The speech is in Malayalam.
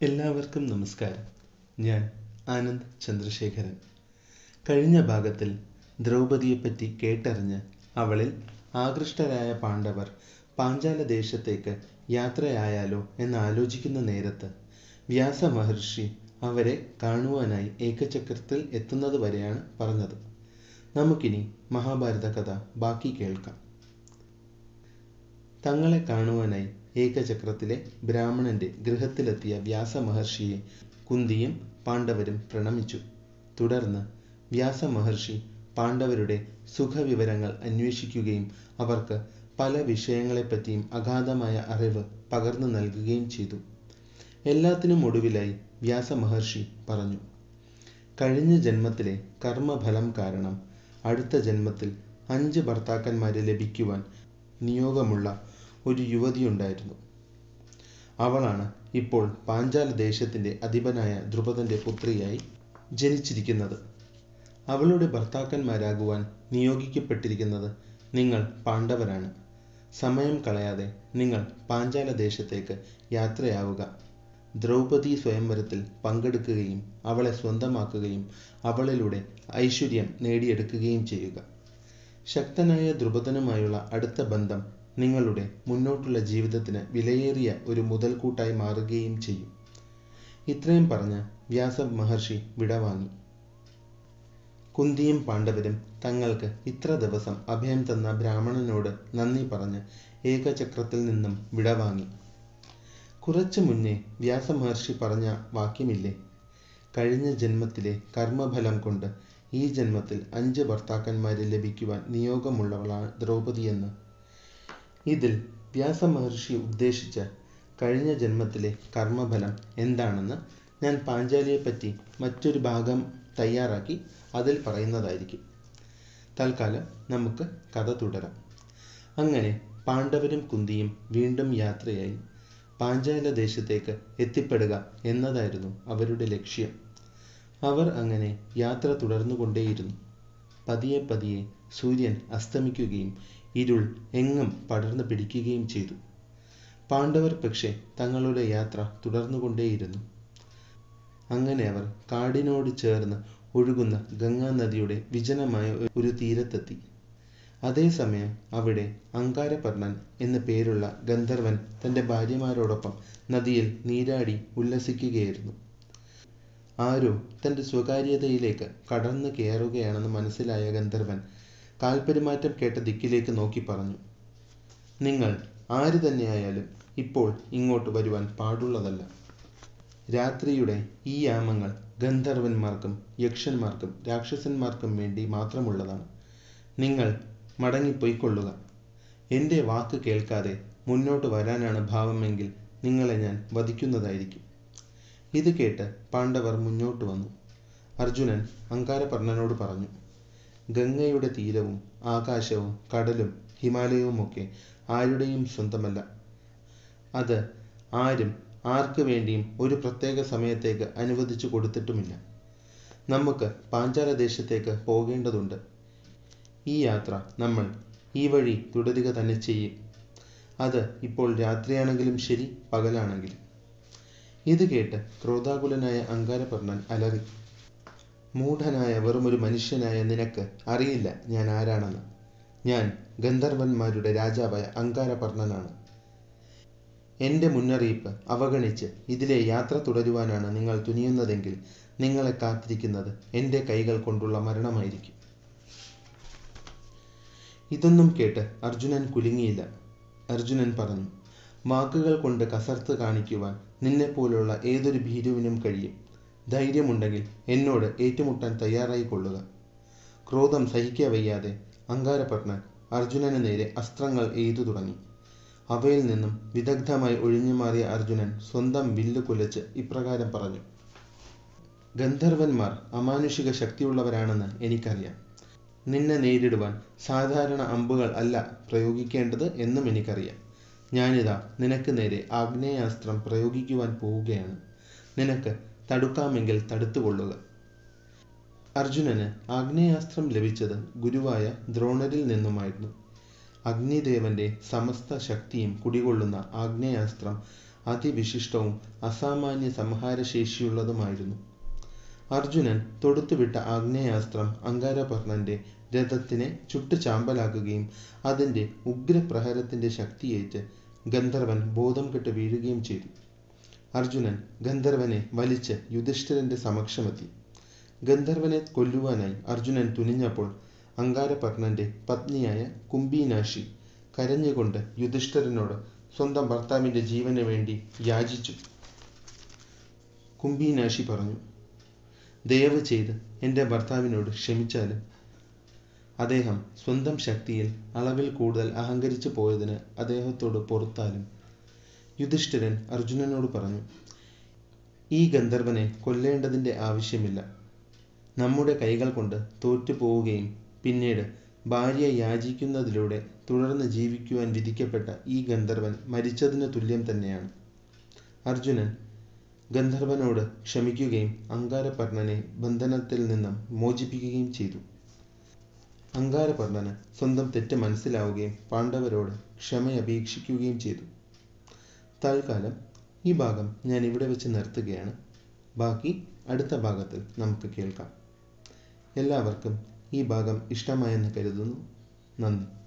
എല്ലാവർക്കും നമസ്കാരം. ഞാൻ ആനന്ദ് ചന്ദ്രശേഖരൻ. കഴിഞ്ഞ ഭാഗത്തിൽ ദ്രൗപദിയെപ്പറ്റി കേട്ടറിഞ്ഞ് അവളിൽ ആകൃഷ്ടരായ പാണ്ഡവർ പാഞ്ചാല ദേശത്തേക്ക് യാത്രയായാലോ എന്നാലോചിക്കുന്ന നേരത്ത് വ്യാസ മഹർഷി അവരെ കാണുവാനായി ഏകചക്രത്തിൽ എത്തുന്നത് വരെയാണ് പറഞ്ഞത്. നമുക്കിനി മഹാഭാരത കഥ ബാക്കി കേൾക്കാം. തങ്ങളെ കാണുവാനായി ഏകചക്രത്തിലെ ബ്രാഹ്മണന്റെ ഗൃഹത്തിലെത്തിയ വ്യാസമഹർഷിയെ കുന്തിയും പാണ്ഡവരും പ്രണമിച്ചു. തുടർന്ന് വ്യാസമഹർഷി പാണ്ഡവരുടെ സുഖവിവരങ്ങൾ അന്വേഷിക്കുകയും അവർക്ക് പല വിഷയങ്ങളെപ്പറ്റിയും അഗാധമായ അറിവ് പകർന്നു നൽകുകയും ചെയ്തു. എല്ലാത്തിനും ഒടുവിലായി വ്യാസമഹർഷി പറഞ്ഞു കഴിഞ്ഞ ജന്മത്തിലെ കർമ്മഫലം കാരണം അടുത്ത ജന്മത്തിൽ അഞ്ച് ഭർത്താക്കന്മാരെ ലഭിക്കുവാൻ നിയോഗമുള്ള ഒരു യുവതിയുണ്ടായിരുന്നു അവളാണ് ഇപ്പോൾ പാഞ്ചാല ദേശത്തിന്റെ അധിപനായ ധ്രുപദന്റെ പുത്രിയായി ജനിച്ചിരിക്കുന്നത്. അവളുടെ ഭർത്താക്കന്മാരാകുവാൻ നിയോഗിക്കപ്പെട്ടിരിക്കുന്നത് നിങ്ങൾ പാണ്ഡവരാണ്. സമയം കളയാതെ നിങ്ങൾ പാഞ്ചാല ദേശത്തേക്ക് യാത്രയാവുക. ദ്രൗപദി സ്വയംവരത്തിൽ പങ്കെടുക്കുകയും അവളെ സ്വന്തമാക്കുകയും അവളിലൂടെ ഐശ്വര്യം നേടിയെടുക്കുകയും ചെയ്യുക. ശക്തനായ ദ്രുപദനുമായുള്ള അടുത്ത ബന്ധം നിങ്ങളുടെ മുന്നോട്ടുള്ള ജീവിതത്തിന് വിലയേറിയ ഒരു മുതൽക്കൂട്ടായി മാറുകയും ചെയ്യും. ഇത്രയും പറഞ്ഞ് വ്യാസ മഹർഷി വിടവാങ്ങി. കുന്തിയും പാണ്ഡവരും തങ്ങൾക്ക് ഇത്ര ദിവസം അഭയം തന്ന ബ്രാഹ്മണനോട് നന്ദി പറഞ്ഞ് ഏകചക്രത്തിൽ നിന്നും വിടവാങ്ങി. കുറച്ചു മുന്നേ വ്യാസമഹർഷി പറഞ്ഞ വാക്യമില്ലേ? കഴിഞ്ഞ ജന്മത്തിലെ കർമ്മഫലം കൊണ്ട് ഈ ജന്മത്തിൽ അഞ്ച് ഭർത്താക്കന്മാരെ ലഭിക്കുവാൻ നിയോഗമുള്ളവളാണ് ദ്രൗപദിയെന്ന് ഇതിൽ വ്യാസമഹർഷി ഉദ്ദേശിച്ച കഴിഞ്ഞ ജന്മത്തിലെ കർമ്മഫലം എന്താണെന്ന് ഞാൻ പാഞ്ചാലിയെ പറ്റി മറ്റൊരു ഭാഗം തയ്യാറാക്കി അതിൽ പറയുന്നതായിരിക്കും. തൽക്കാലം നമുക്ക് കഥ തുടരാം. അങ്ങനെ പാണ്ഡവരും കുന്തിയും വീണ്ടും യാത്രയായി പാഞ്ചാല ദേശത്തേക്ക് എത്തിപ്പെടുക എന്നതായിരുന്നു അവരുടെ ലക്ഷ്യം. അവർ അങ്ങനെ യാത്ര തുടർന്നുകൊണ്ടേയിരുന്നു. പതിയെ പതിയെ സൂര്യൻ അസ്തമിക്കുകയും ഇരുൾ എങ്ങും പടർന്നു പിടിക്കുകയും ചെയ്തു. പാണ്ഡവർ പക്ഷേ തങ്ങളുടെ യാത്ര തുടർന്നുകൊണ്ടേയിരുന്നു. അങ്ങനെ അവർ കാടിനോട് ചേർന്ന് ഒഴുകുന്ന ഗംഗാ നദിയുടെ വിജനമായ ഒരു തീരത്തെത്തി. അതേസമയം അവിടെ അങ്കാരപർണൻ എന്ന പേരുള്ള ഗന്ധർവൻ തന്റെ ഭാര്യമാരോടൊപ്പം നദിയിൽ നീരാടി ഉല്ലസിക്കുകയായിരുന്നു. ആരോ തന്റെ സ്വകാര്യതയിലേക്ക് കടന്നു കയറുകയാണെന്ന് മനസ്സിലായ ഗന്ധർവൻ കാൽപെരുമാറ്റം കേട്ട ദിക്കിലേക്ക് നോക്കി പറഞ്ഞു. നിങ്ങൾ ആര് തന്നെയായാലും ഇപ്പോൾ ഇങ്ങോട്ട് വരുവാൻ പാടുള്ളതല്ല. രാത്രിയുടെ ഈ യാമങ്ങൾ ഗന്ധർവന്മാർക്കും യക്ഷന്മാർക്കും രാക്ഷസന്മാർക്കും വേണ്ടി മാത്രമുള്ളതാണ്. നിങ്ങൾ മടങ്ങിപ്പോയിക്കൊള്ളുക. എന്റെ വാക്ക് കേൾക്കാതെ മുന്നോട്ട് വരാനാണ് ഭാവമെങ്കിൽ നിങ്ങളെ ഞാൻ വധിക്കുന്നതായിരിക്കും. ഇത് കേട്ട് പാണ്ഡവർ മുന്നോട്ട് വന്നു. അർജുനൻ അങ്കാരപർണനോട് പറഞ്ഞു. ഗംഗയുടെ തീരവും ആകാശവും കടലും ഹിമാലയവും ഒക്കെ ആരുടെയും സ്വന്തമല്ല. അത് ആരും ആർക്ക് വേണ്ടിയും ഒരു പ്രത്യേക സമയത്തേക്ക് അനുവദിച്ചു കൊടുത്തിട്ടുമില്ല. നമുക്ക് പാഞ്ചാല ദേശത്തേക്ക് പോകേണ്ടതുണ്ട്. ഈ യാത്ര നമ്മൾ ഈ വഴി തുടരുക തന്നെ ചെയ്യും. അത് ഇപ്പോൾ രാത്രിയാണെങ്കിലും ശരി പകലാണെങ്കിലും. ഇത് കേട്ട് ക്രോധാകുലനായ അങ്കാരപർണൻ അലറി. മൂഢനായ വെറുമൊരു മനുഷ്യനായ നിനക്ക് അറിയില്ല ഞാൻ ആരാണെന്ന്. ഞാൻ ഗന്ധർവന്മാരുടെ രാജാവായ അങ്കാരപർണനാണ്. എന്റെ മുന്നറിയിപ്പ് അവഗണിച്ച് ഇതിലെ യാത്ര തുടരുവാനാണ് നിങ്ങൾ തുനിയുന്നതെങ്കിൽ നിങ്ങളെ കാത്തിരിക്കുന്നത് എന്റെ കൈകൾ കൊണ്ടുള്ള മരണമായിരിക്കും. ഇതൊന്നും കേട്ട് അർജുനൻ കുലുങ്ങിയില്ല. അർജുനൻ പറഞ്ഞു വാക്കുകൾ കൊണ്ട് കസർത്ത് കാണിക്കുവാൻ നിന്നെപ്പോലുള്ള ഏതൊരു ഭീരുവിനും കഴിയും. ധൈര്യമുണ്ടെങ്കിൽ എന്നോട് ഏറ്റുമുട്ടാൻ തയ്യാറായിക്കൊള്ളുക. ക്രോധം സഹിക്കാൻ വയ്യാതെ അങ്കാരപട്നൻ അർജുനന് നേരെ അസ്ത്രങ്ങൾ എയ്തു തുടങ്ങി. അവയിൽ നിന്നും വിദഗ്ധമായി ഒഴിഞ്ഞു മാറിയ അർജുനൻ സ്വന്തം വില്ല് കുലച്ച് ഇപ്രകാരം പറഞ്ഞു. ഗന്ധർവന്മാർ അമാനുഷിക ശക്തിയുള്ളവരാണെന്ന് എനിക്കറിയാം. നിന്നെ നേരിടുവാൻ സാധാരണ അമ്പുകൾ അല്ല പ്രയോഗിക്കേണ്ടത് എന്നും എനിക്കറിയാം. ഞാനിതാ നിനക്ക് നേരെ ആഗ്നേയാസ്ത്രം പ്രയോഗിക്കുവാൻ പോവുകയാണ്. നിനക്ക് തടുക്കാമെങ്കിൽ തടുത്തുകൊള്ളുക. അർജുനന് ആഗ്നേയാസ്ത്രം ലഭിച്ചത് ഗുരുവായ ദ്രോണരിൽ നിന്നുമായിരുന്നു. അഗ്നിദേവന്റെ സമസ്ത ശക്തിയും കുടികൊള്ളുന്ന ആഗ്നേയാസ്ത്രം അതിവിശിഷ്ടവും അസാമാന്യ സംഹാരശേഷിയുള്ളതുമായിരുന്നു. അർജുനൻ തൊടുത്തുവിട്ട ആഗ്നേയാസ്ത്രം അങ്കാരപർണന്റെ രഥത്തിനെ ചുട്ടു ചാമ്പലാക്കുകയും അതിന്റെ ഉഗ്രപ്രഹരത്തിന്റെ ശക്തിയേറ്റ് ഗന്ധർവൻ ബോധം കെട്ട് വീഴുകയും ചെയ്തു. അർജുനൻ ഗന്ധർവനെ വലിച്ച് യുധിഷ്ഠിരന്റെ സമക്ഷമെത്തി. ഗന്ധർവനെ കൊല്ലുവാനായി അർജുനൻ തുനിഞ്ഞപ്പോൾ അങ്കാരപർണന്റെ പത്നിയായ കുംഭീനാശി കരഞ്ഞുകൊണ്ട് യുധിഷ്ഠിരനോട് സ്വന്തം ഭർത്താവിന്റെ ജീവന് വേണ്ടി യാചിച്ചു. കുംഭീനാശി പറഞ്ഞു ദയവ് ചെയ്ത് എന്റെ ഭർത്താവിനോട് ക്ഷമിച്ചാലും അദ്ദേഹം സ്വന്തം ശക്തിയിൽ അളവിൽ കൂടുതൽ അഹങ്കരിച്ചു പോയതിന് അദ്ദേഹത്തോട് പൊറുത്താലും യുധിഷ്ഠിരൻ അർജുനനോട് പറഞ്ഞു ഈ ഗന്ധർവനെ കൊല്ലേണ്ടതിന്റെ ആവശ്യമില്ല. നമ്മുടെ കൈകൾ കൊണ്ട് തോറ്റുപോവുകയും പിന്നീട് ഭാര്യ യാചിക്കുന്നതിലൂടെ തുടർന്ന് ജീവിക്കുവാൻ വിധിക്കപ്പെട്ട ഈ ഗന്ധർവൻ മരിച്ചതിന് തുല്യം തന്നെയാണ് അർജുനൻ ഗന്ധർവനോട് ക്ഷമിക്കുകയും അങ്കാരപർണനെ ബന്ധനത്തിൽ നിന്നും മോചിപ്പിക്കുകയും ചെയ്തു. അങ്കാരപർണന് സ്വന്തം തെറ്റ് മനസ്സിലാവുകയും പാണ്ഡവരോട് ക്ഷമയപേക്ഷിക്കുകയും ചെയ്തു. തൽക്കാലം ഈ ഭാഗം ഞാൻ ഇവിടെ വെച്ച് നിർത്തുകയാണ്. ബാക്കി അടുത്ത ഭാഗത്തിൽ നമുക്ക് കേൾക്കാം. എല്ലാവർക്കും ഈ ഭാഗം ഇഷ്ടമായെന്ന് കരുതുന്നു. നന്ദി.